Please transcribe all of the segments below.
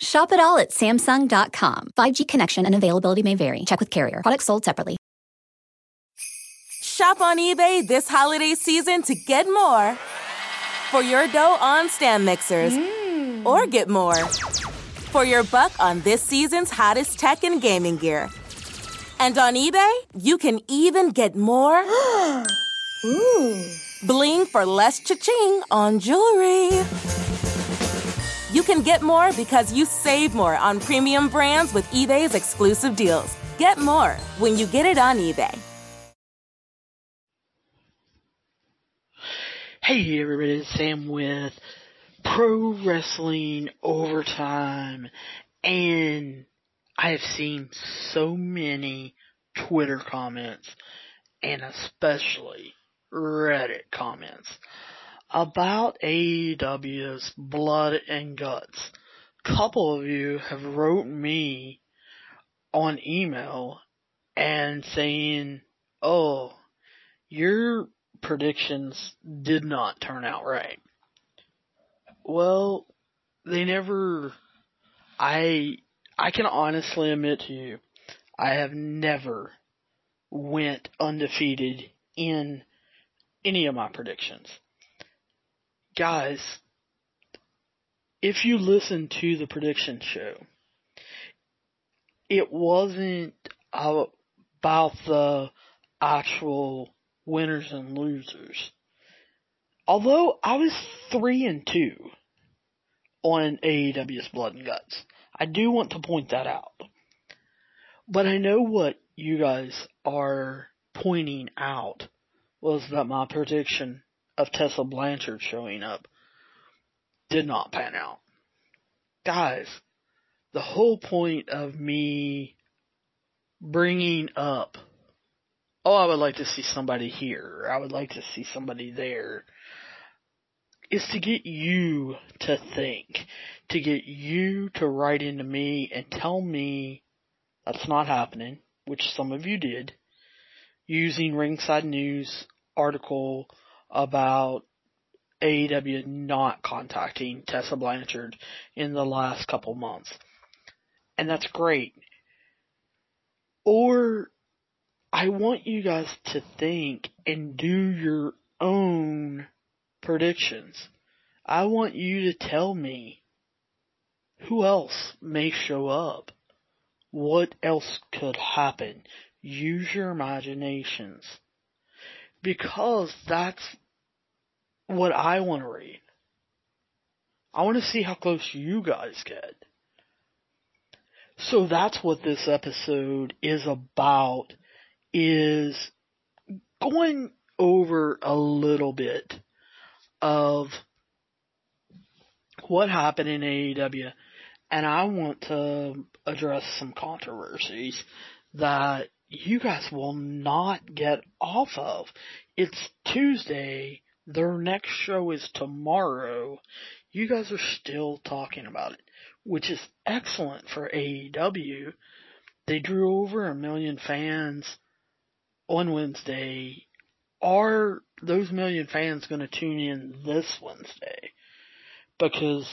Shop it all at Samsung.com. 5G connection and availability may vary. Check with carrier. Products sold separately. Shop on eBay this holiday season to get more for your dough on stand mixers, hmm. or get more for your buck on this season's hottest tech and gaming gear. And on eBay, you can even get more bling for less cha-ching on jewelry. You can get more because you save more on premium brands with eBay's exclusive deals. Get more when you get it on eBay. Hey everybody, it's Sam with Pro Wrestling Overtime, and I have seen so many Twitter comments, and especially Reddit comments, about AEW's Blood and Guts. Couple of you have wrote me on email and saying, oh, your predictions did not turn out right. Well, they never, I, I can honestly admit to you, I have never went undefeated in any of my predictions. Guys, if you listen to the prediction show, it wasn't about the actual winners and losers. Although I was three and two on AEW's Blood and Guts. I do want to point that out. But I know what you guys are pointing out was that my prediction of Tessa Blanchard showing up did not pan out. Guys, the whole point of me bringing up oh, I would like to see somebody here, I would like to see somebody there, is to get you to think, to get you to write into me and tell me that's not happening, which some of you did, using Ringside News article about AEW not contacting Tessa Blanchard in the last couple months. And that's great. Or I want you guys to think and do your own predictions. I want you to tell me who else may show up. What else could happen? Use your imaginations. Because that's what I want to read. I want to see how close you guys get. So that's what this episode is about is going over a little bit of what happened in AEW, and I want to address some controversies that you guys will not get off of. It's Tuesday. Their next show is tomorrow. You guys are still talking about it, which is excellent for AEW. They drew over a million fans on Wednesday. Are those million fans going to tune in this Wednesday? Because,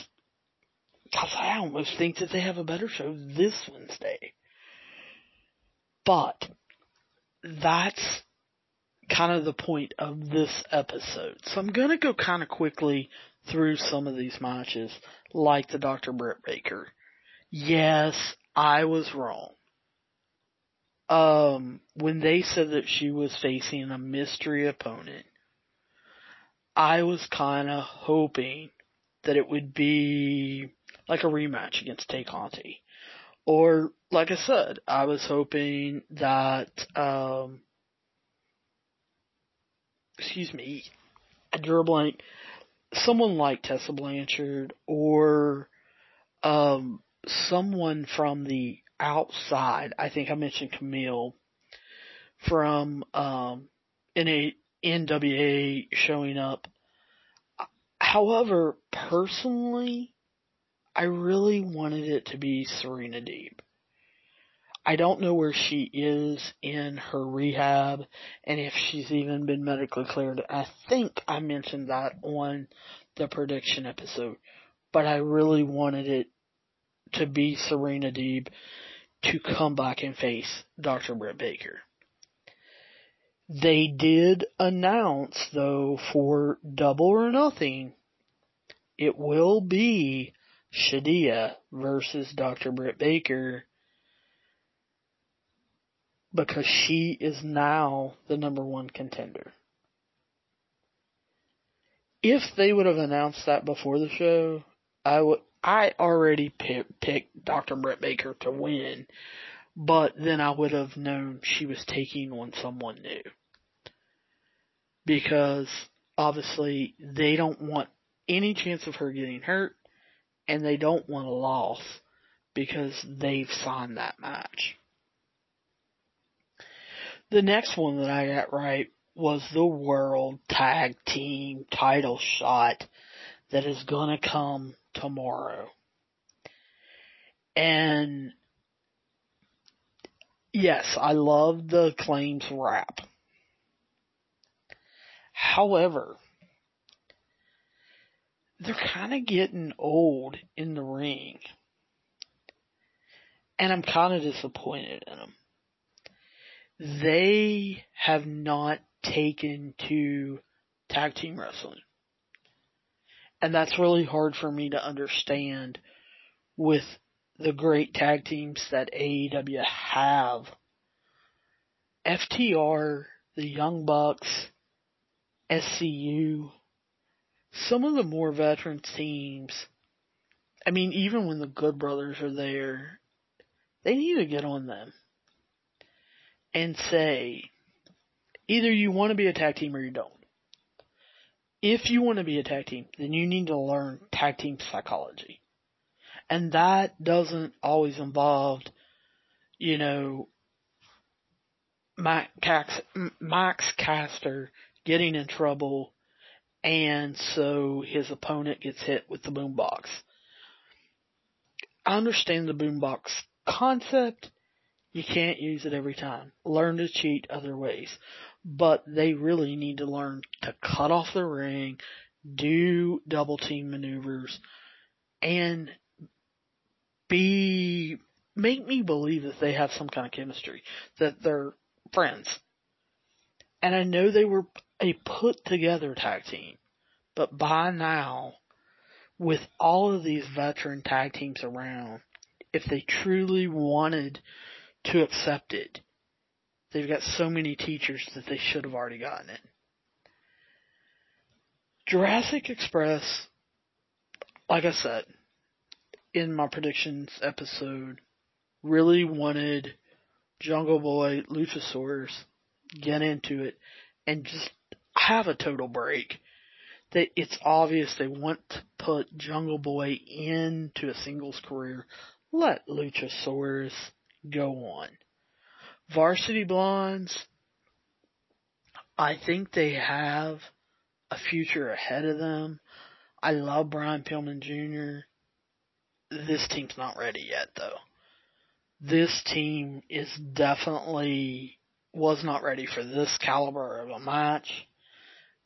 cause I almost think that they have a better show this Wednesday. But, that's kind of the point of this episode. So I'm gonna go kind of quickly through some of these matches, like the Dr. Britt Baker. Yes, I was wrong um, when they said that she was facing a mystery opponent, I was kind of hoping that it would be like a rematch against Tay Conti. Or, like I said, I was hoping that, um, excuse me, I drew a blank, someone like Tessa Blanchard or, um, someone from the outside, I think I mentioned Kamille, from um, NA, NWA showing up. However, personally, I really wanted it to be Serena Deeb. I don't know where she is in her rehab and if she's even been medically cleared. I think I mentioned that on the prediction episode, but I really wanted it to be Serena Deeb to come back and face Dr. Britt Baker. They did announce though for double or nothing, it will be Shida versus Dr. Britt Baker because she is now the number one contender. If they would have announced that before the show, I would, I already pick, picked Dr. Britt Baker to win, but then I would have known she was taking on someone new. Because obviously they don't want any chance of her getting hurt and they don't want a loss because they've signed that match. The next one that I got right was the World Tag Team title shot that is gonna come tomorrow. And yes, I love the Acclaimed's rap. However, they're kind of getting old in the ring. And I'm kind of disappointed in them they have not taken to tag team wrestling. And that's really hard for me to understand with the great tag teams that AEW have. FTR, the Young Bucks, SCU, some of the more veteran teams, I mean, even when the Good Brothers are there, they need to get on them and say, either you want to be a tag team or you don't. If you want to be a tag team, then you need to learn tag team psychology. And that doesn't always involve, you know, Max, Max Caster getting in trouble and so his opponent gets hit with the boombox. I understand the boombox concept you can't use it every time. Learn to cheat other ways. But they really need to learn to cut off the ring, do double team maneuvers, and be, make me believe that they have some kind of chemistry, that they're friends. And I know they were a put together tag team, but by now, with all of these veteran tag teams around, if they truly wanted to accept it. They've got so many teachers that they should have already gotten it. Jurassic Express, like I said, in my predictions episode, really wanted Jungle Boy, Luchasaurus, get into it, and just have a total break. That it's obvious they want to put Jungle Boy into a singles career. Let Luchasaurus go on. Varsity Blondes, I think they have a future ahead of them. I love Brian Pillman Jr. This team's not ready yet though. This team is definitely was not ready for this caliber of a match.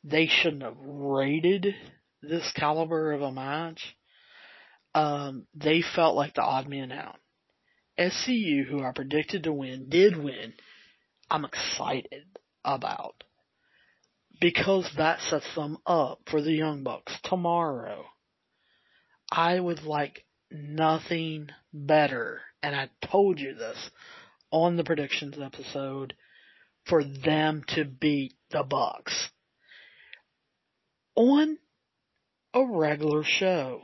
They shouldn't have rated this caliber of a match. Um, they felt like the odd man out. SCU, who are predicted to win, did win, I'm excited about. Because that sets them up for the Young Bucks tomorrow. I would like nothing better, and I told you this on the predictions episode, for them to beat the Bucks on a regular show.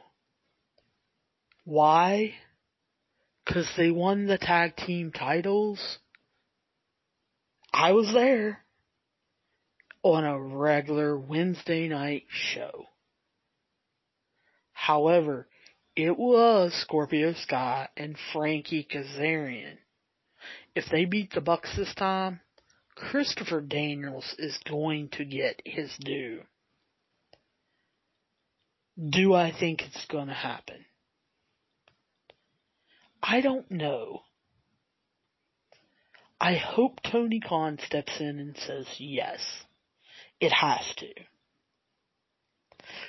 Why? Cause they won the tag team titles. I was there on a regular Wednesday night show. However, it was Scorpio Sky and Frankie Kazarian. If they beat the Bucks this time, Christopher Daniels is going to get his due. Do I think it's going to happen? I don't know. I hope Tony Khan steps in and says yes. It has to.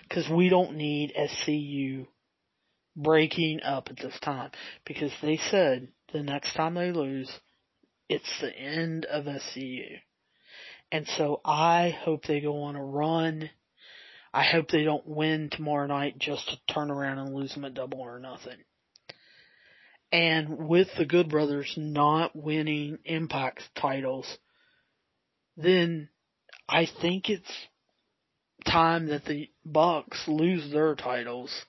Cause we don't need SCU breaking up at this time. Because they said the next time they lose, it's the end of SCU. And so I hope they go on a run. I hope they don't win tomorrow night just to turn around and lose them at double or nothing. And with the Good Brothers not winning Impact titles, then I think it's time that the Bucks lose their titles,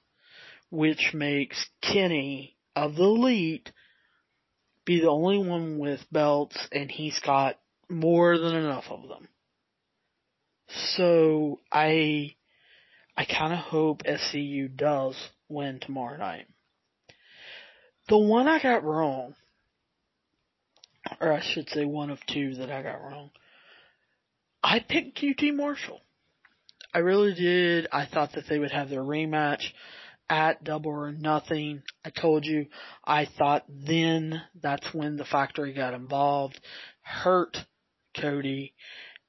which makes Kenny of the Elite be the only one with belts and he's got more than enough of them. So I I kind of hope SCU does win tomorrow night. The one I got wrong, or I should say one of two that I got wrong, I picked QT Marshall. I really did. I thought that they would have their rematch at Double or Nothing. I told you, I thought then that's when the factory got involved, hurt Cody,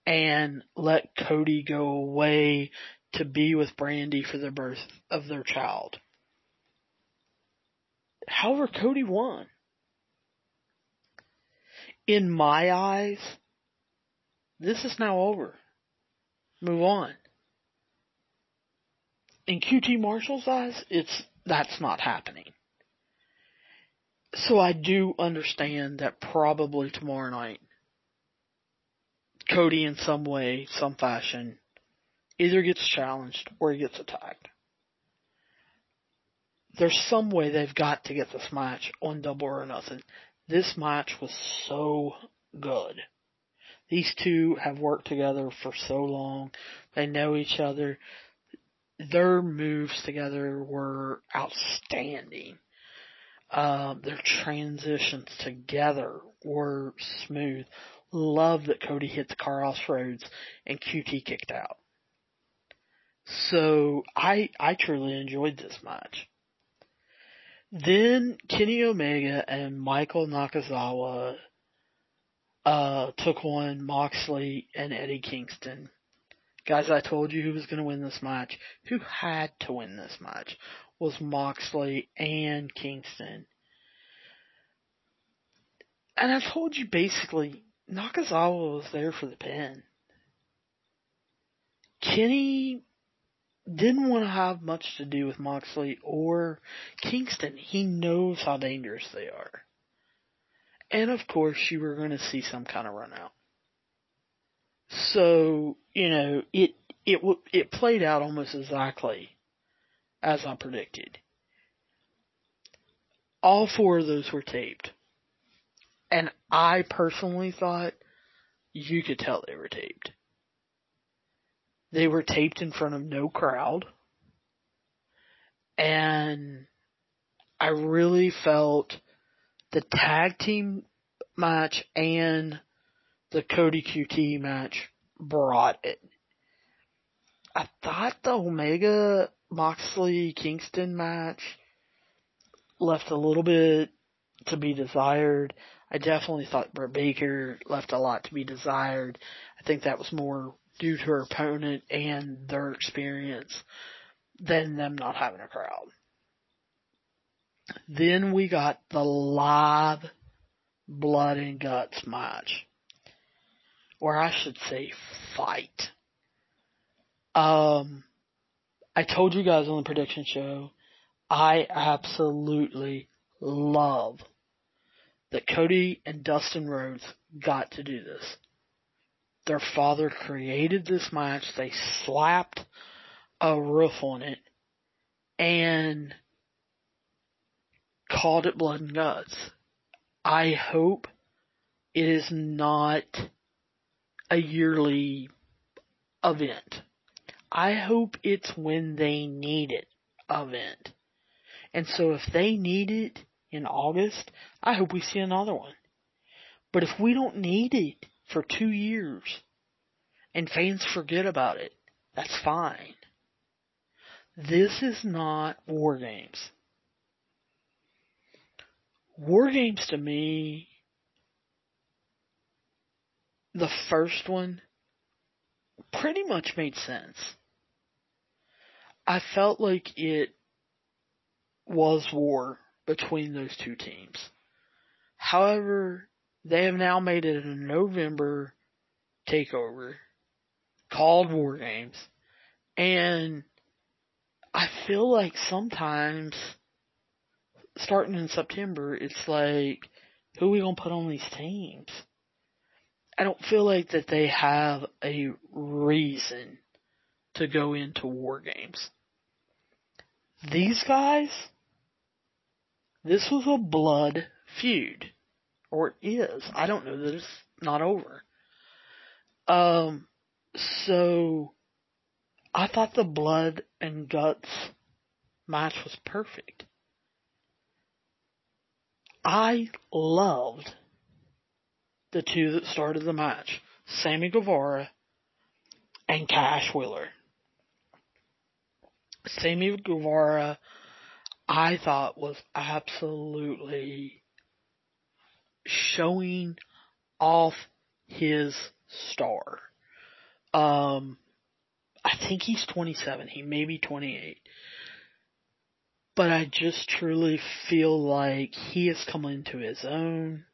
and let Cody go away to be with Brandi for the birth of their child. However, Cody won. In my eyes, this is now over. Move on. In QT Marshall's eyes, it's, that's not happening. So I do understand that probably tomorrow night, Cody in some way, some fashion, either gets challenged or he gets attacked there's some way they've got to get this match on double or nothing. This match was so good. These two have worked together for so long. They know each other. Their moves together were outstanding. Uh, their transitions together were smooth. Love that Cody hit the crossroads and QT kicked out. So I I truly enjoyed this match. Then Kenny Omega and Michael Nakazawa uh, took on Moxley and Eddie Kingston. Guys, I told you who was going to win this match. Who had to win this match was Moxley and Kingston. And I told you basically, Nakazawa was there for the pin. Kenny didn't want to have much to do with Moxley or Kingston. He knows how dangerous they are. And of course, you were going to see some kind of run out. So, you know, it, it, it played out almost exactly as I predicted. All four of those were taped. And I personally thought you could tell they were taped. They were taped in front of no crowd. And I really felt the tag team match and the Cody QT match brought it. I thought the Omega Moxley Kingston match left a little bit to be desired. I definitely thought Britt Baker left a lot to be desired. I think that was more due to her opponent and their experience than them not having a crowd. Then we got the live blood and guts match. Or I should say fight. Um, I told you guys on the prediction show, I absolutely love that Cody and Dustin Rhodes got to do this. Their father created this match. They slapped a roof on it and called it blood and guts. I hope it is not a yearly event. I hope it's when they need it event. And so if they need it in August, I hope we see another one. But if we don't need it for two years and fans forget about it. That's fine. This is not War Games. War Games to me, the first one pretty much made sense. I felt like it was war between those two teams. However, they have now made it a November takeover called War Games. And I feel like sometimes starting in September, it's like, who are we gonna put on these teams? I don't feel like that they have a reason to go into war games. These guys, this was a blood feud. Or is. I don't know that it's not over. Um, so, I thought the blood and guts match was perfect. I loved the two that started the match, Sammy Guevara and Cash Wheeler. Sammy Guevara, I thought was absolutely showing off his star. Um, I think he's 27. He may be 28. But I just truly feel like he has come into his own.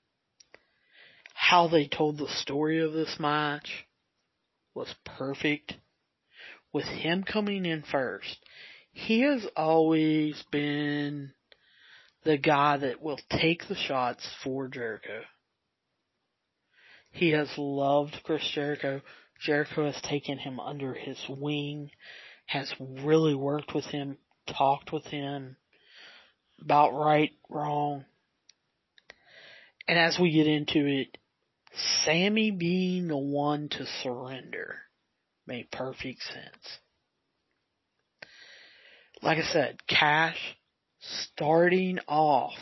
How they told the story of this match was perfect. With him coming in first, he has always been the guy that will take the shots for Jericho. He has loved Chris Jericho. Jericho has taken him under his wing, has really worked with him, talked with him about right, wrong. And as we get into it, Sammy being the one to surrender made perfect sense. Like I said, Cash starting off,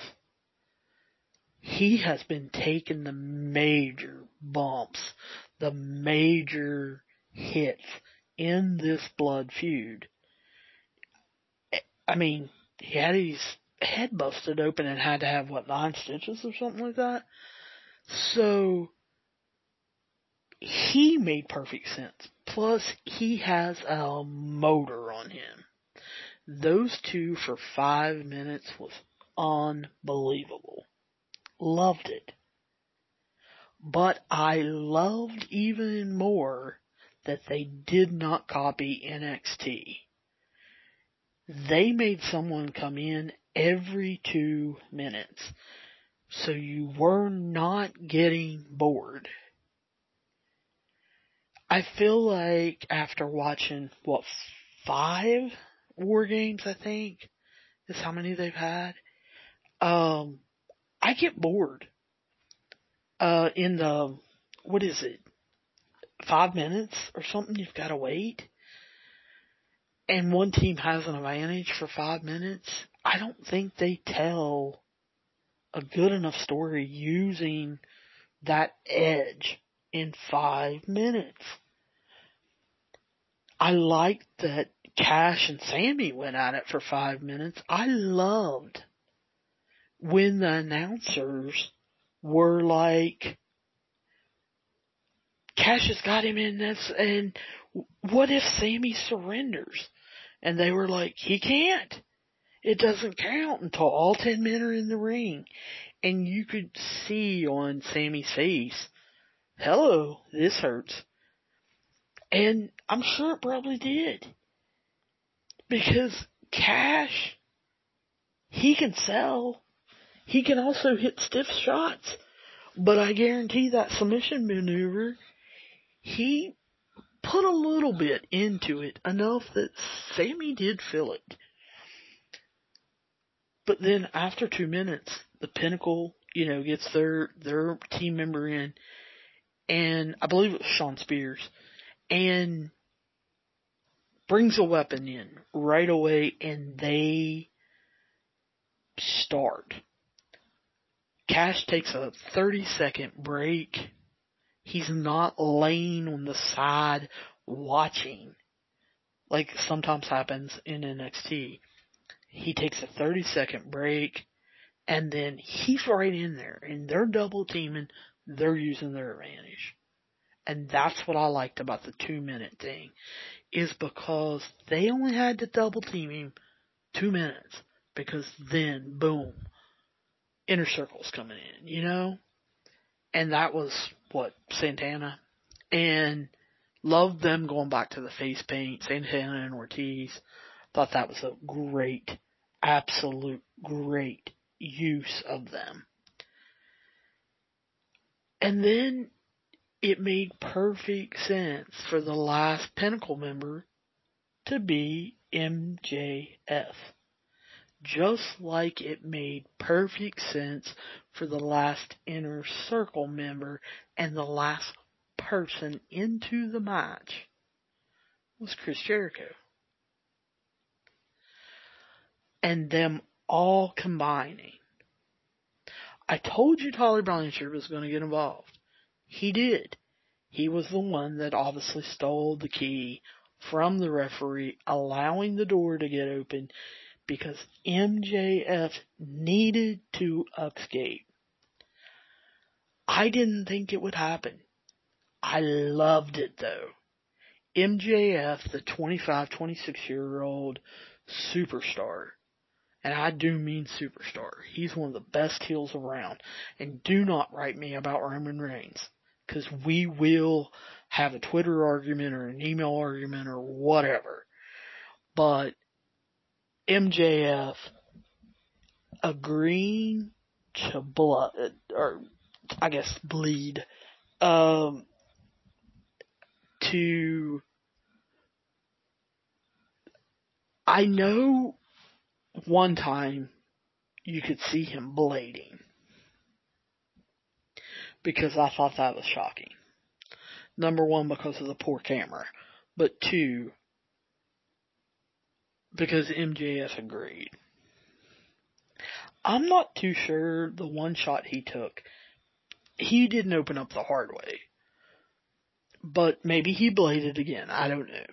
he has been taking the major bumps, the major hits in this blood feud. I mean, he had his head busted open and had to have what nine stitches or something like that. So he made perfect sense. Plus, he has a motor on him. Those two for five minutes was unbelievable. Loved it. But I loved even more that they did not copy NXT. They made someone come in every two minutes. So you were not getting bored. I feel like after watching, what, five war games, I think, is how many they've had. Um, I get bored. Uh, in the, what is it? Five minutes or something you've gotta wait. And one team has an advantage for five minutes. I don't think they tell a good enough story using that edge in five minutes. I like that Cash and Sammy went at it for five minutes. I loved when the announcers were like, Cash has got him in this, and what if Sammy surrenders? And they were like, he can't. It doesn't count until all ten men are in the ring. And you could see on Sammy's face, hello, this hurts. And I'm sure it probably did. Because Cash, he can sell. He can also hit stiff shots. But I guarantee that submission maneuver, he put a little bit into it, enough that Sammy did feel it. But then after two minutes, the Pinnacle, you know, gets their, their team member in, and I believe it was Shawn Spears, and brings a weapon in right away and they start. Cash takes a 30 second break He's not laying on the side watching like sometimes happens in NXT. He takes a 30 second break and then he's right in there and they're double teaming, they're using their advantage. And that's what I liked about the two minute thing is because they only had to double team him two minutes because then boom, inner circle's coming in, you know? And that was what Santana and loved them going back to the face paint, Santana and Ortiz. Thought that was a great, absolute great use of them. And then it made perfect sense for the last Pinnacle member to be MJF. Just like it made perfect sense for the last Inner Circle member and the last person into the match was Chris Jericho. And them all combining. I told you Tully Blanchard was going to get involved. He did. He was the one that obviously stole the key from the referee, allowing the door to get open because MJF needed to escape. I didn't think it would happen. I loved it though. MJF, the 25, 26 year old superstar, and I do mean superstar. He's one of the best heels around. And do not write me about Roman Reigns. Cause we will have a Twitter argument or an email argument or whatever. But MJF agreeing to blood, or I guess bleed, um, to, I know one time you could see him blading because I thought that was shocking. Number one, because of the poor camera, but two, because MJF agreed. I'm not too sure the one shot he took, he didn't open up the hard way. But maybe he bladed again, I don't know.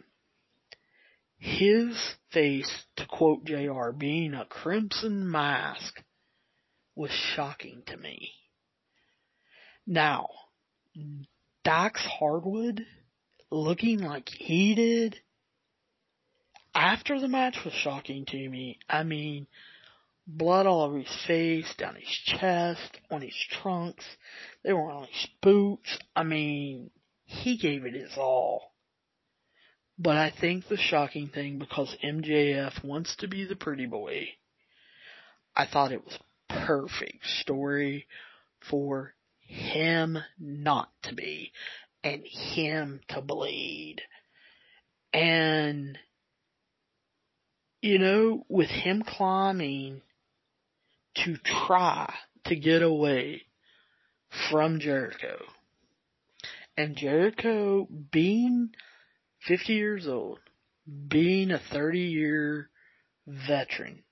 His face, to quote JR, being a crimson mask was shocking to me. Now, Dax Harwood looking like he did after the match was shocking to me. I mean, blood all over his face, down his chest, on his trunks. They were on his boots. I mean, he gave it his all. But I think the shocking thing, because MJF wants to be the pretty boy, I thought it was perfect story for him not to be and him to bleed. And, you know, with him climbing to try to get away from Jericho, and Jericho being 50 years old, being a 30 year veteran,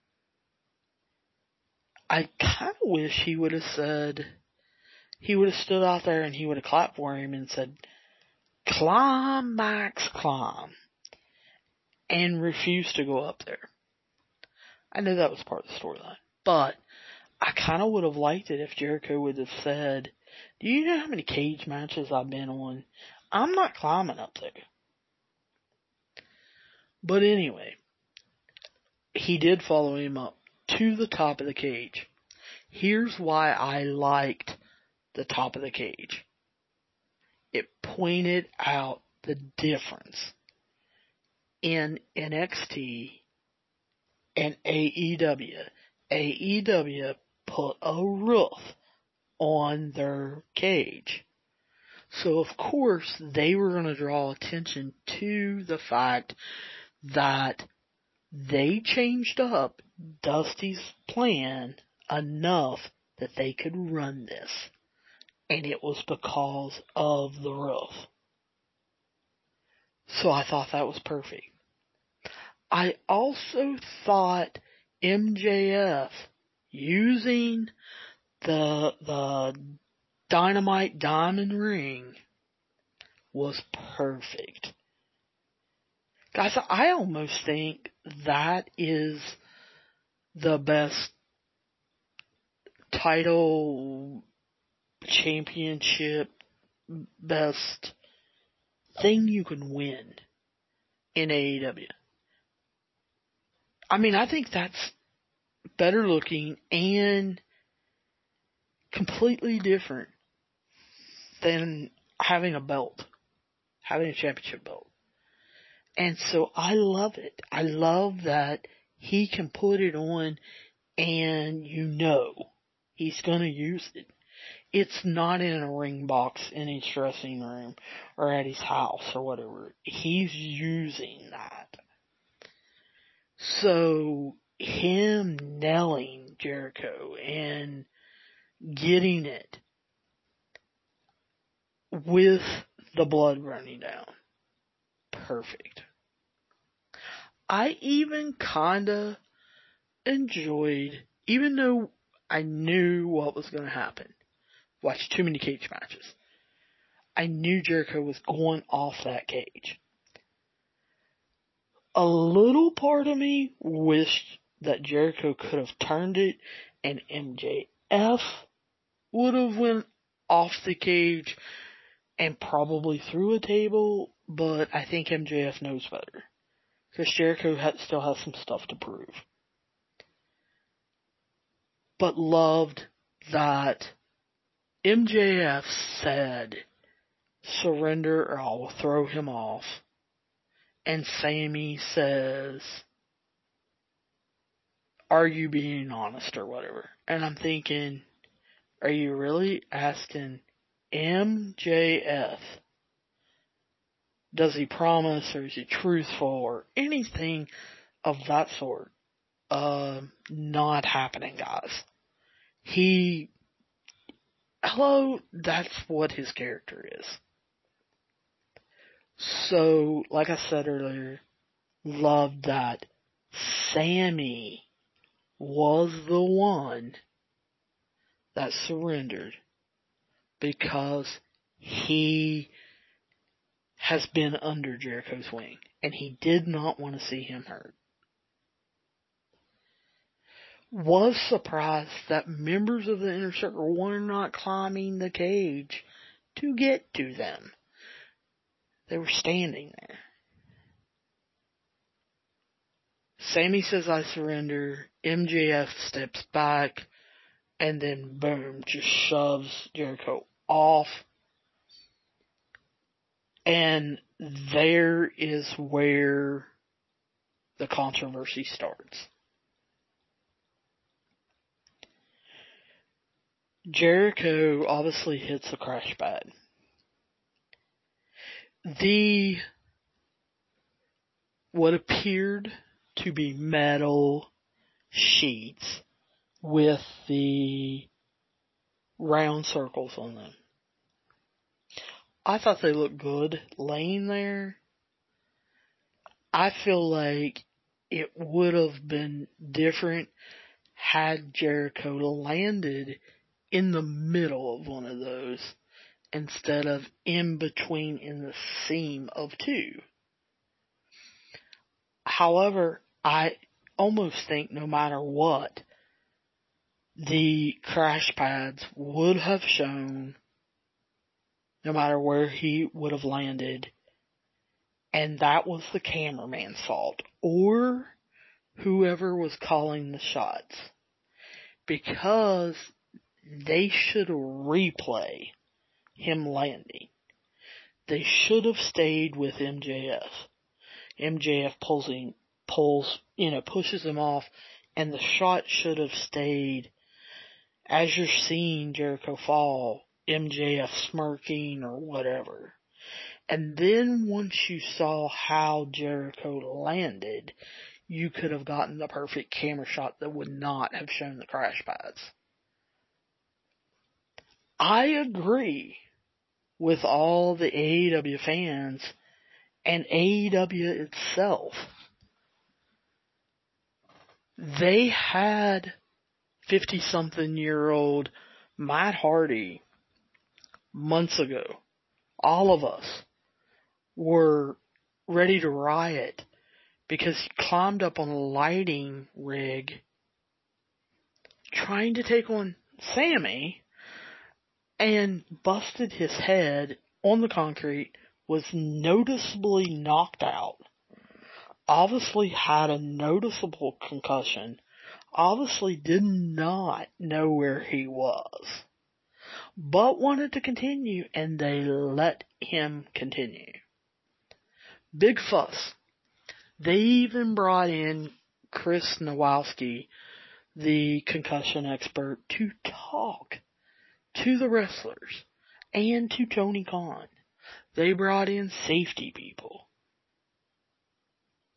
I kind of wish he would have said, he would have stood out there and he would have clapped for him and said, climb, Max, climb, and refused to go up there. I know that was part of the storyline, but I kind of would have liked it if Jericho would have said, do you know how many cage matches I've been on? I'm not climbing up there. But anyway, he did follow him up to the top of the cage. Here's why I liked the top of the cage. It pointed out the difference in NXT and AEW. AEW put a roof on their cage. So of course they were going to draw attention to the fact that they changed up Dusty's plan enough that they could run this. And it was because of the roof. So I thought that was perfect. I also thought MJF using the, the dynamite diamond ring was perfect. Guys, I almost think that is the best title championship best thing you can win in AEW. I mean, I think that's better looking and completely different than having a belt, having a championship belt. And so I love it. I love that he can put it on and you know he's gonna use it. It's not in a ring box in his dressing room or at his house or whatever. He's using that. So him nailing Jericho and getting it with the blood running down. Perfect. I even kinda enjoyed, even though I knew what was gonna happen, watched too many cage matches. I knew Jericho was going off that cage. A little part of me wished that Jericho could have turned it and MJF would have went off the cage and probably through a table, but I think MJF knows better. Because Jericho still has some stuff to prove. But loved that MJF said, surrender or I'll throw him off. And Sammy says, are you being honest or whatever? And I'm thinking, are you really asking MJF? Does he promise or is he truthful or anything of that sort? Uh, not happening, guys. He, hello, that's what his character is. So, like I said earlier, love that Sammy was the one that surrendered because he has been under Jericho's wing and he did not want to see him hurt. Was surprised that members of the inner circle were not climbing the cage to get to them. They were standing there. Sammy says I surrender. MJF steps back and then boom, just shoves Jericho off. And there is where the controversy starts. Jericho obviously hits the crash pad. The what appeared to be metal sheets with the round circles on them. I thought they looked good laying there. I feel like it would have been different had Jericho landed in the middle of one of those instead of in between in the seam of two. However, I almost think no matter what, the crash pads would have shown no matter where he would have landed. And that was the cameraman's fault or whoever was calling the shots because they should replay him landing. They should have stayed with MJF. MJF pulls him, pulls, you know, pushes him off and the shot should have stayed as you're seeing Jericho fall, MJF smirking or whatever. And then once you saw how Jericho landed, you could have gotten the perfect camera shot that would not have shown the crash pads. I agree with all the AEW fans and AEW itself. They had 50 something year old Matt Hardy months ago. All of us were ready to riot because he climbed up on a lighting rig trying to take on Sammy and busted his head on the concrete, was noticeably knocked out, obviously had a noticeable concussion, obviously did not know where he was, but wanted to continue and they let him continue. Big fuss. They even brought in Chris Nowalski, the concussion expert, to talk to the wrestlers and to Tony Khan. They brought in safety people.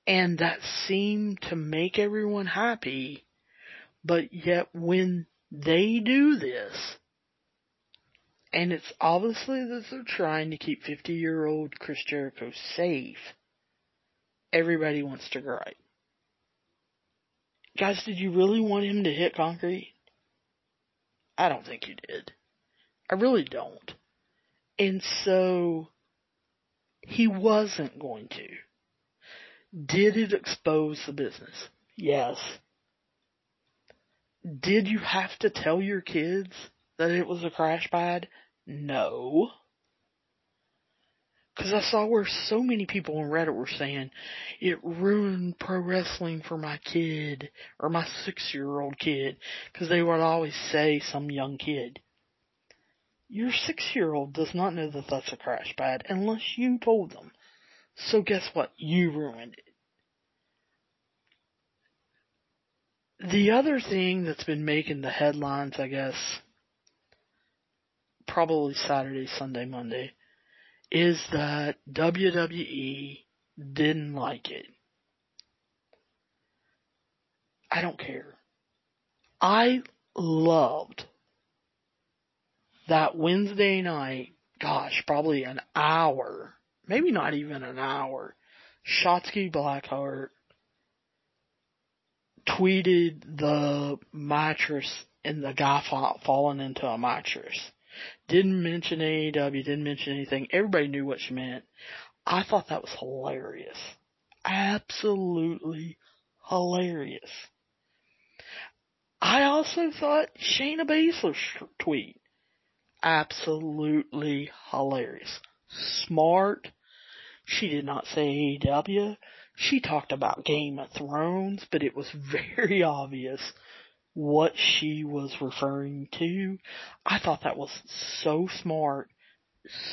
And that seemed to make everyone happy, but yet when they do this, and it's obviously that they're trying to keep 50 year old Chris Jericho safe, everybody wants to gripe. Guys, did you really want him to hit concrete? I don't think you did. I really don't. And so, he wasn't going to. Did it expose the business? Yes. Did you have to tell your kids that it was a crash pad? No. Cause I saw where so many people on Reddit were saying, it ruined pro wrestling for my kid, or my six year old kid, cause they would always say some young kid. Your six year old does not know that that's a crash pad unless you told them. So guess what? You ruined it. The other thing that's been making the headlines, I guess, probably Saturday, Sunday, Monday, is that WWE didn't like it. I don't care. I loved that Wednesday night, gosh, probably an hour, maybe not even an hour, Shotzi Blackheart tweeted the mattress and the guy falling into a mattress. Didn't mention AEW, didn't mention anything. Everybody knew what she meant. I thought that was hilarious. Absolutely hilarious. I also thought Shayna Baszler's tweet absolutely hilarious. Smart. She did not say AEW. She talked about Game of Thrones, but it was very obvious what she was referring to. I thought that was so smart,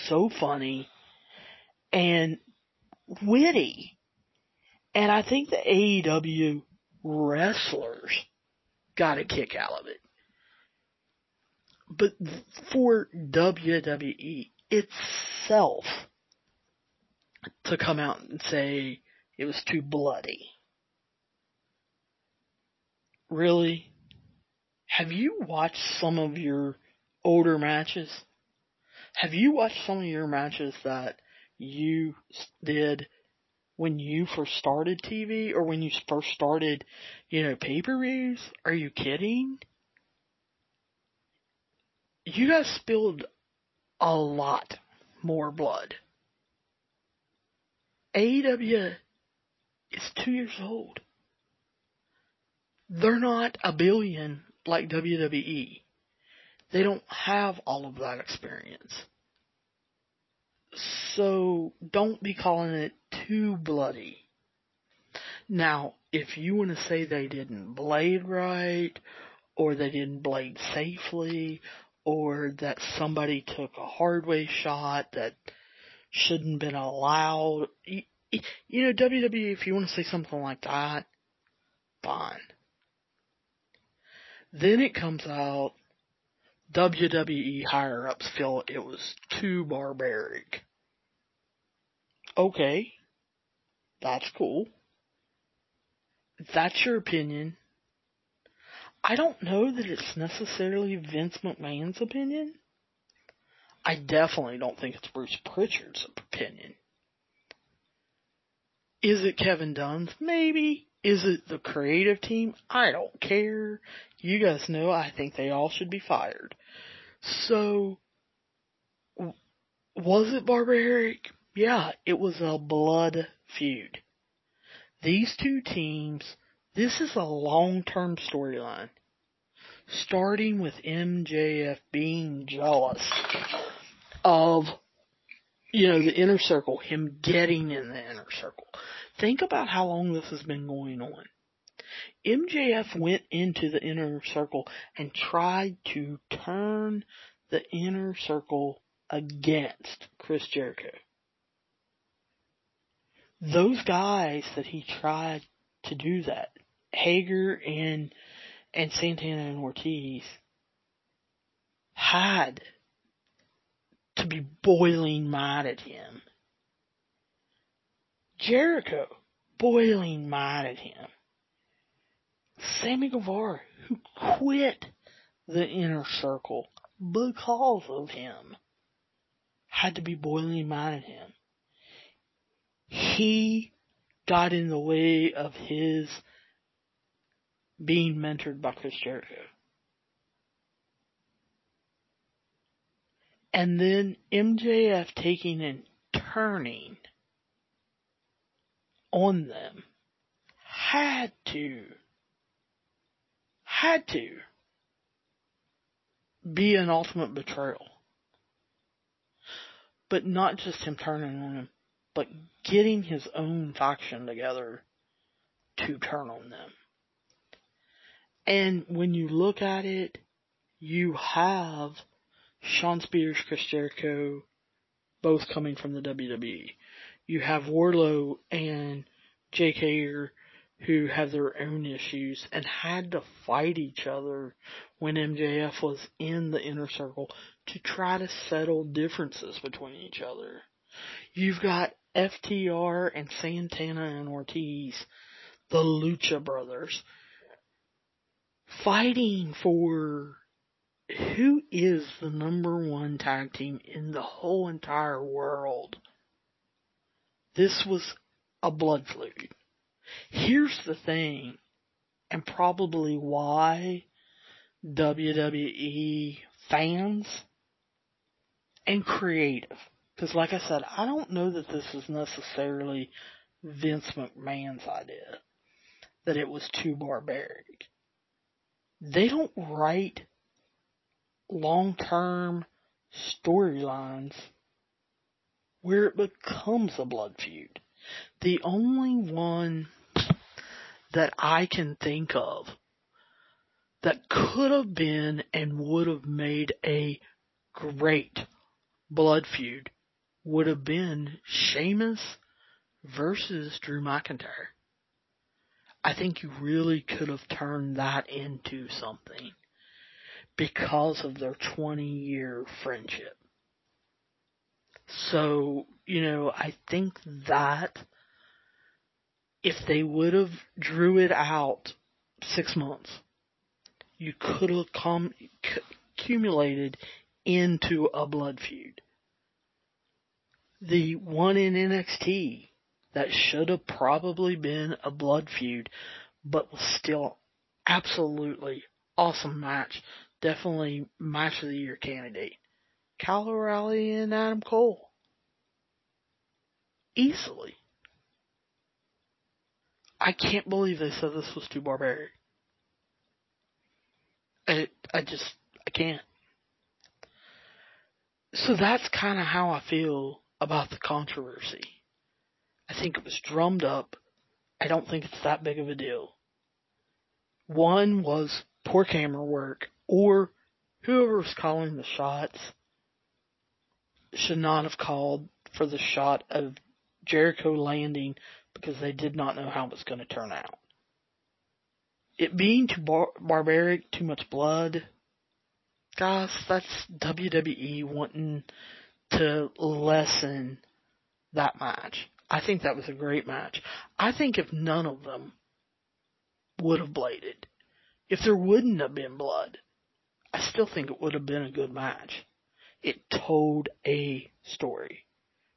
so funny, and witty. And I think the AEW wrestlers got a kick out of it. But for WWE itself to come out and say it was too bloody. Really? Have you watched some of your older matches? Have you watched some of your matches that you did when you first started TV or when you first started, you know, pay-per-views? Are you kidding? You guys spilled a lot more blood. AEW is two years old. They're not a billion like WWE. They don't have all of that experience. So don't be calling it too bloody. Now, if you want to say they didn't blade right, or they didn't blade safely, or that somebody took a hard way shot that shouldn't been allowed, you, you know, WWE, if you want to say something like that, fine. Then it comes out WWE higher ups feel it was too barbaric. Okay. That's cool. That's your opinion. I don't know that it's necessarily Vince McMahon's opinion. I definitely don't think it's Bruce Pritchard's opinion. Is it Kevin Dunn's? Maybe. Is it the creative team? I don't care. You guys know I think they all should be fired. So, was it barbaric? yeah, it was a blood feud. These two teams, this is a long-term storyline. Starting with MJF being jealous of, you know, the inner circle, him getting in the inner circle. Think about how long this has been going on. MJF went into the inner circle and tried to turn the inner circle against Chris Jericho. Those guys that he tried to do that, Hager and and Santana and Ortiz, had to be boiling mad at him. Jericho, boiling mad at him. Sammy Guevara, who quit the inner circle because of him, had to be boiling mad at him. He got in the way of his being mentored by Chris Jericho. And then MJF taking and turning on them had to had to be an ultimate betrayal. But not just him turning on him, but getting his own faction together to turn on them. And when you look at it, you have Shawn Spears, Chris Jericho, both coming from the WWE. You have Wardlow and Jake Hager who have their own issues and had to fight each other when MJF was in the inner circle to try to settle differences between each other. You've got FTR and Santana and Ortiz, the Lucha Brothers, fighting for who is the number one tag team in the whole entire world. This was a blood feud. Here's the thing, and probably why WWE fans and creative, because like I said, I don't know that this is necessarily Vince McMahon's idea, that it was too barbaric. They don't write long-term storylines where it becomes a blood feud. The only one that I can think of that could have been and would have made a great blood feud would have been Sheamus versus Drew McIntyre. I think you really could have turned that into something because of their 20 year friendship. So, you know, I think that if they would have drew it out six months, you could have come, accumulated into a blood feud. The one in NXT that should have probably been a blood feud, but was still absolutely awesome match. Definitely match of the year candidate. Kyle O'Reilly and Adam Cole. Easily. I can't believe they said this was too barbaric. I, I just, I can't. So that's kind of how I feel about the controversy. I think it was drummed up. I don't think it's that big of a deal. One was poor camera work, or whoever was calling the shots should not have called for the shot of Jericho landing because they did not know how it was going to turn out. It being too bar- barbaric, too much blood, guys, that's WWE wanting to lessen that match. I think that was a great match. I think if none of them would have bladed, if there wouldn't have been blood, I still think it would have been a good match. It told a story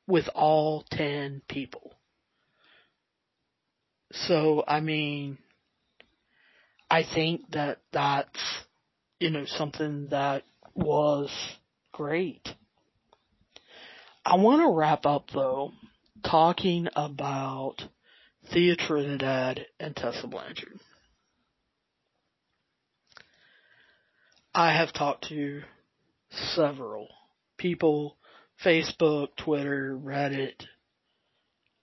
with all 10 people. So, I mean, I think that that's, you know, something that was great. I want to wrap up though talking about Thea Trinidad and Tessa Blanchard. I have talked to several people, Facebook, Twitter, Reddit,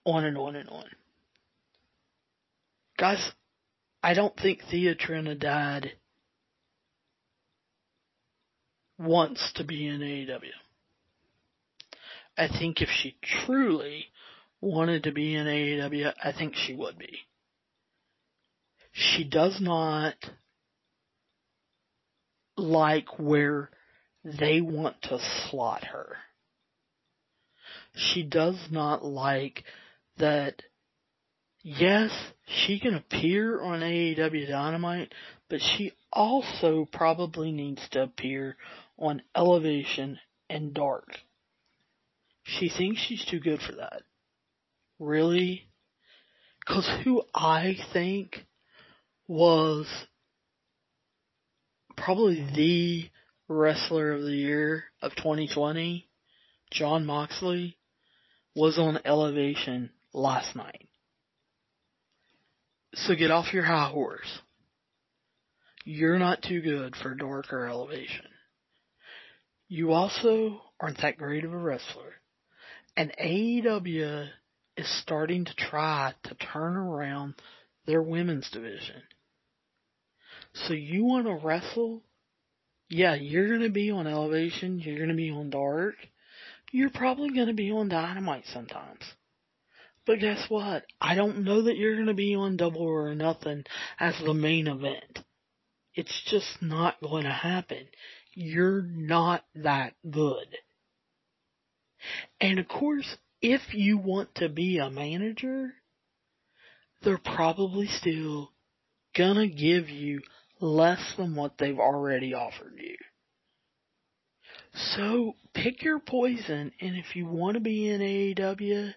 on and on and on. Guys, I don't think Thea Trinidad wants to be in AEW. I think if she truly wanted to be in AEW, I think she would be. She does not like where they want to slot her. She does not like that, yes, she can appear on AEW Dynamite, but she also probably needs to appear on Elevation and Dark. She thinks she's too good for that. Really? Cause who I think was probably the wrestler of the year of 2020, Jon Moxley, was on Elevation last night. So get off your high horse. You're not too good for darker elevation. You also aren't that great of a wrestler. And AEW is starting to try to turn around their women's division. So you want to wrestle? Yeah, you're going to be on elevation. You're going to be on dark. You're probably going to be on dynamite sometimes. But guess what? I don't know that you're going to be on double or nothing as the main event. It's just not going to happen. You're not that good. And of course, if you want to be a manager, they're probably still gonna give you less than what they've already offered you. So pick your poison, and if you want to be in AEW,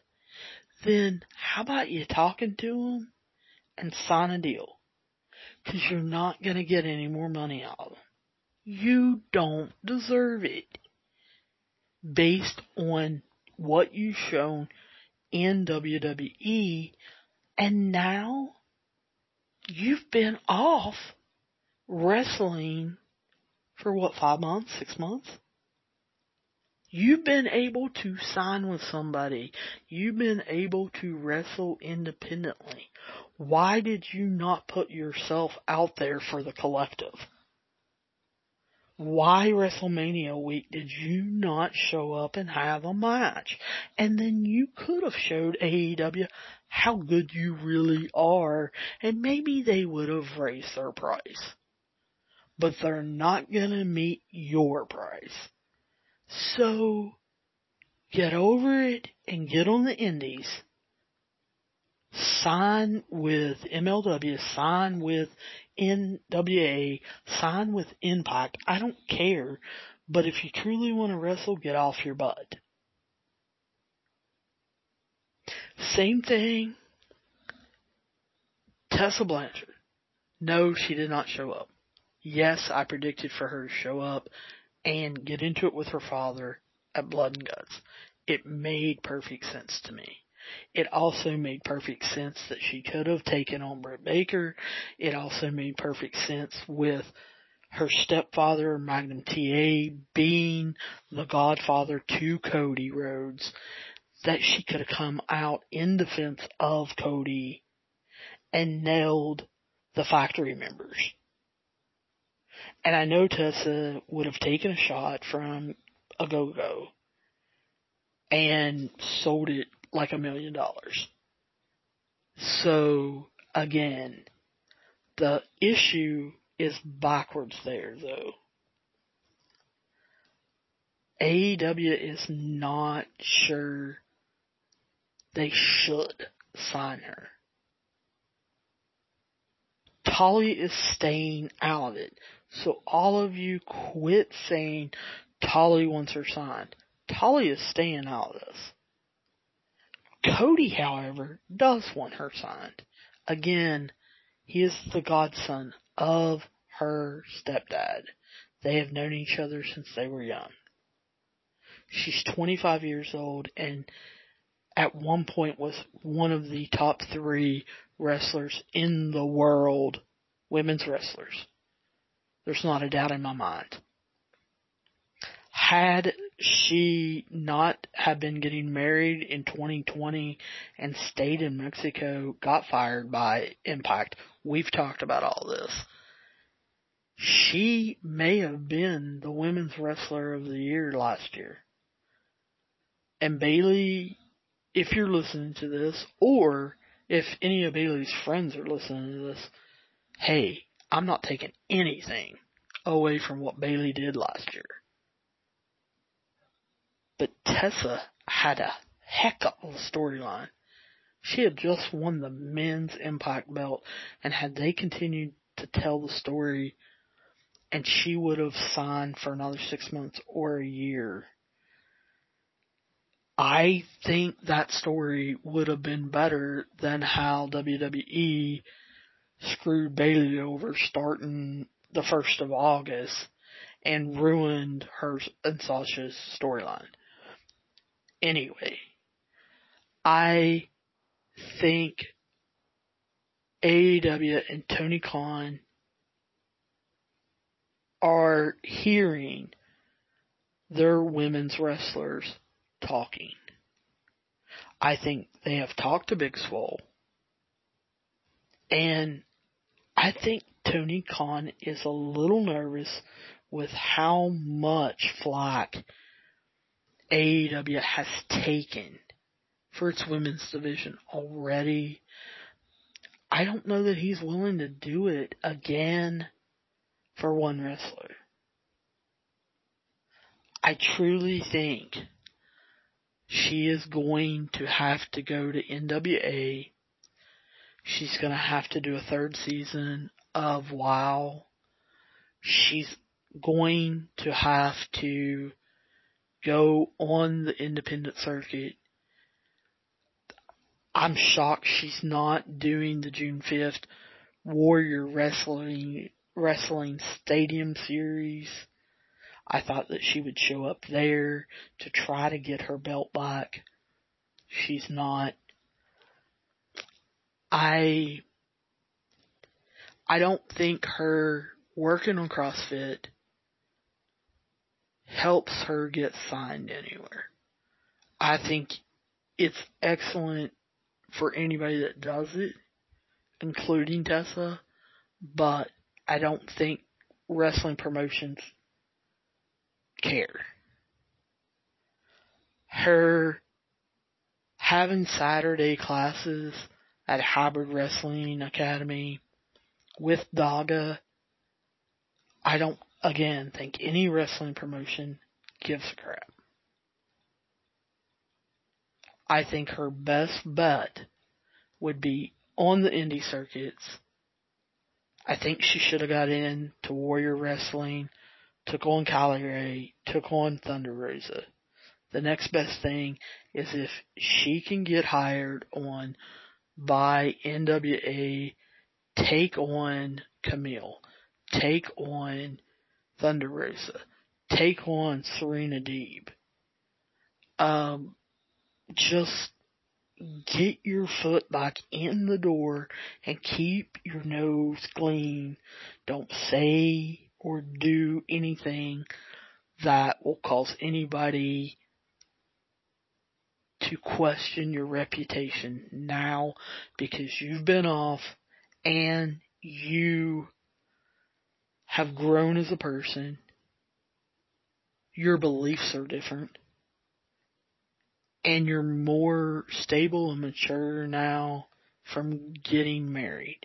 then how about you talking to them and sign a deal? Cause you're not gonna get any more money out of them. You don't deserve it. Based on what you've shown in WWE, and now you've been off wrestling for what, five months, six months? You've been able to sign with somebody. You've been able to wrestle independently. Why did you not put yourself out there for the collective? Why WrestleMania week did you not show up and have a match? And then you could have showed AEW how good you really are and maybe they would have raised their price. But they're not gonna meet your price. So, get over it and get on the indies. Sign with MLW, sign with NWA, sign with Impact. I don't care. But if you truly want to wrestle, get off your butt. Same thing. Tessa Blanchard. No, she did not show up. Yes, I predicted for her to show up and get into it with her father at Blood and Guts. It made perfect sense to me. It also made perfect sense that she could have taken on Britt Baker. It also made perfect sense with her stepfather, Magnum TA, being the godfather to Cody Rhodes, that she could have come out in defense of Cody and nailed the factory members. And I know Tessa would have taken a shot from a go-go and sold it like a million dollars. So again, the issue is backwards there though. AEW is not sure they should sign her. Tully is staying out of it. So all of you quit saying Tully wants her signed. Tully is staying out of this. Cody, however, does want her signed. Again, he is the godson of her stepdad. They have known each other since they were young. She's 25 years old and at one point was one of the top three wrestlers in the world, women's wrestlers. There's not a doubt in my mind. Had she not have been getting married in 2020 and stayed in Mexico, got fired by Impact, we've talked about all this. She may have been the women's wrestler of the year last year. And Bayley, if you're listening to this, or if any of Bayley's friends are listening to this, hey, I'm not taking anything away from what Bayley did last year. But Tessa had a heck of a storyline. She had just won the men's impact belt and had they continued to tell the story and she would have signed for another six months or a year. I think that story would have been better than how WWE screwed Bayley over starting the first of August and ruined her and Sasha's storyline. Anyway, I think AEW and Tony Khan are hearing their women's wrestlers talking. I think they have talked to Big Swole. And I think Tony Khan is a little nervous with how much flack AEW has taken for its women's division already. I don't know that he's willing to do it again for one wrestler. I truly think she is going to have to go to NWA. She's going to have to do a third season of WOW. She's going to have to go on the independent circuit. I'm shocked she's not doing the June 5th Warrior Wrestling Wrestling Stadium Series. I thought that she would show up there to try to get her belt back. She's not. I I don't think her working on CrossFit helps her get signed anywhere. I think it's excellent for anybody that does it, including Tessa, but I don't think wrestling promotions care. Her having Saturday classes at Hybrid Wrestling Academy with Daga, I don't again, think any wrestling promotion gives a crap. I think her best bet would be on the indie circuits. I think she should have got in to Warrior Wrestling, took on Kylie took on Thunder Rosa. The next best thing is if she can get hired on by NWA, take on Kamille, take on Thunder Rosa. Take on Serena Deeb. Um, just get your foot back in the door and keep your nose clean. Don't say or do anything that will cause anybody to question your reputation now because you've been off and you have grown as a person. Your beliefs are different. And you're more stable and mature now from getting married.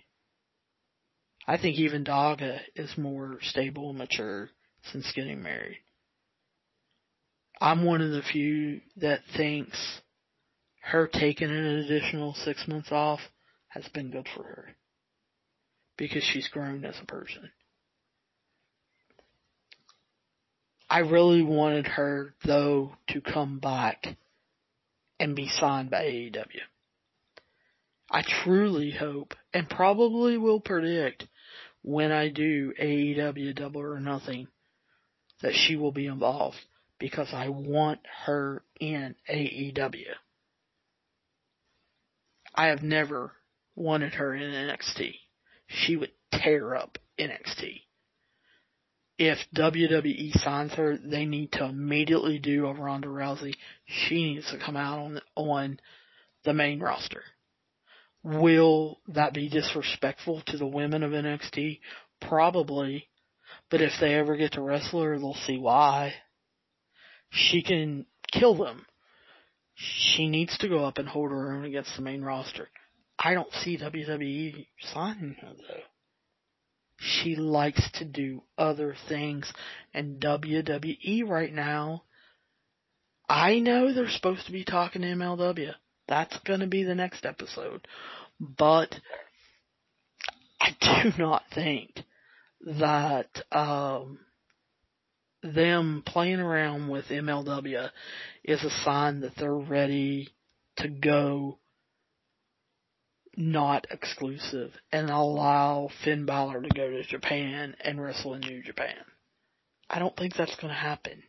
I think even Daga is more stable and mature since getting married. I'm one of the few that thinks her taking an additional six months off has been good for her. Because she's grown as a person. I really wanted her though to come back and be signed by AEW. I truly hope and probably will predict when I do AEW double or nothing that she will be involved because I want her in AEW. I have never wanted her in NXT. She would tear up NXT. If WWE signs her, they need to immediately do a Ronda Rousey. She needs to come out on on the main roster. Will that be disrespectful to the women of NXT? Probably. But if they ever get to wrestle her, they'll see why. She can kill them. She needs to go up and hold her own against the main roster. I don't see WWE signing her though. She likes to do other things and WWE right now I know they're supposed to be talking to MLW. That's going to be the next episode. But I do not think that um, them playing around with MLW is a sign that they're ready to go not exclusive and allow Finn Balor to go to Japan and wrestle in New Japan. I don't think that's going to happen.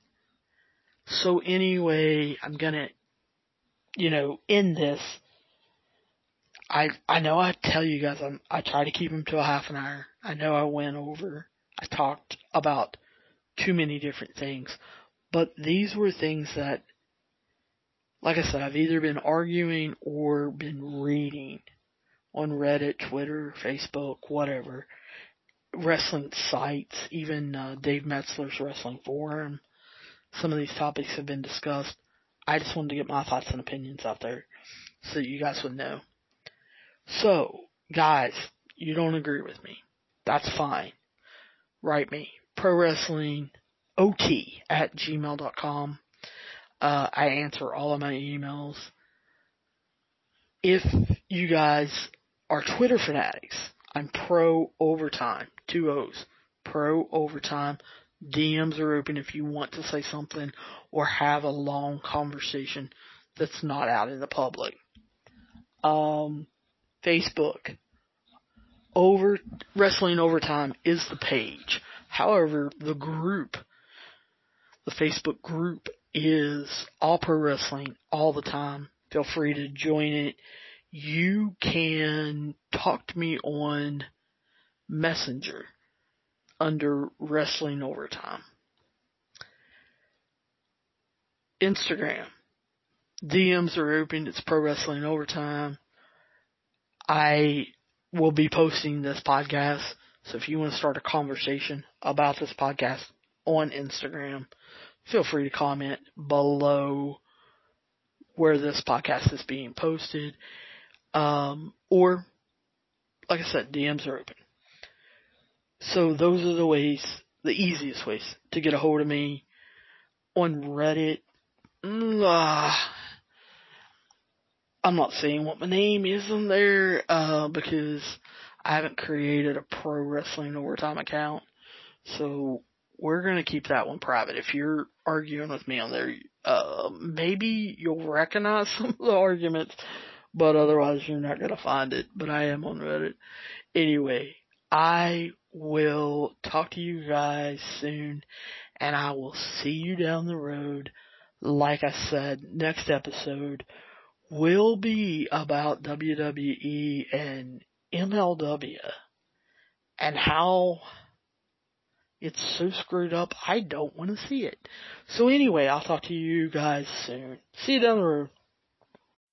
So anyway, I'm going to, you know, end this. I I know I tell you guys I'm I try to keep them to a half an hour. I know I went over. I talked about too many different things, but these were things that like I said, I've either been arguing or been reading on Reddit, Twitter, Facebook, whatever, wrestling sites, even uh, Dave Meltzer's wrestling forum. Some of these topics have been discussed. I just wanted to get my thoughts and opinions out there so you guys would know. So, guys, you don't agree with me. That's fine. Write me. Pro Wrestling OT at gmail.com. Uh, I answer all of my emails. If you guys are Twitter fanatics, I'm pro overtime. Two O's. Pro overtime. DMs are open if you want to say something or have a long conversation that's not out in the public. Um, Facebook. Over Wrestling Overtime is the page. However, the group, the Facebook group is all pro wrestling all the time. Feel free to join it. You can talk to me on Messenger under Wrestling Overtime. Instagram. DMs are open. It's Pro Wrestling Overtime. I will be posting this podcast. So if you want to start a conversation about this podcast on Instagram, feel free to comment below where this podcast is being posted. Um, or, like I said, DMs are open. So those are the ways, the easiest ways to get a hold of me on Reddit. Uh, I'm not saying what my name is on there, uh, because I haven't created a pro wrestling overtime account. So we're gonna keep that one private. If you're arguing with me on there, uh, maybe you'll recognize some of the arguments, but otherwise you're not gonna find it. But I am on Reddit. Anyway, I will talk to you guys soon and I will see you down the road. Like I said, next episode will be about WWE and MLW and how it's so screwed up. I don't want to see it. So anyway, I'll talk to you guys soon. See you down the road.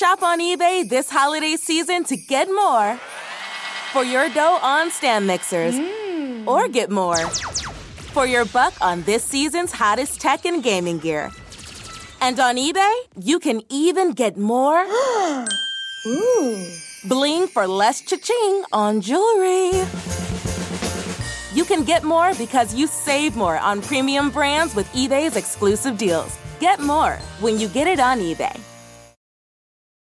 Shop on eBay this holiday season to get more for your dough on stand mixers hmm. or get more for your buck on this season's hottest tech and gaming gear. And on eBay, you can even get more bling for less cha-ching on jewelry. You can get more because you save more on premium brands with eBay's exclusive deals. Get more when you get it on eBay.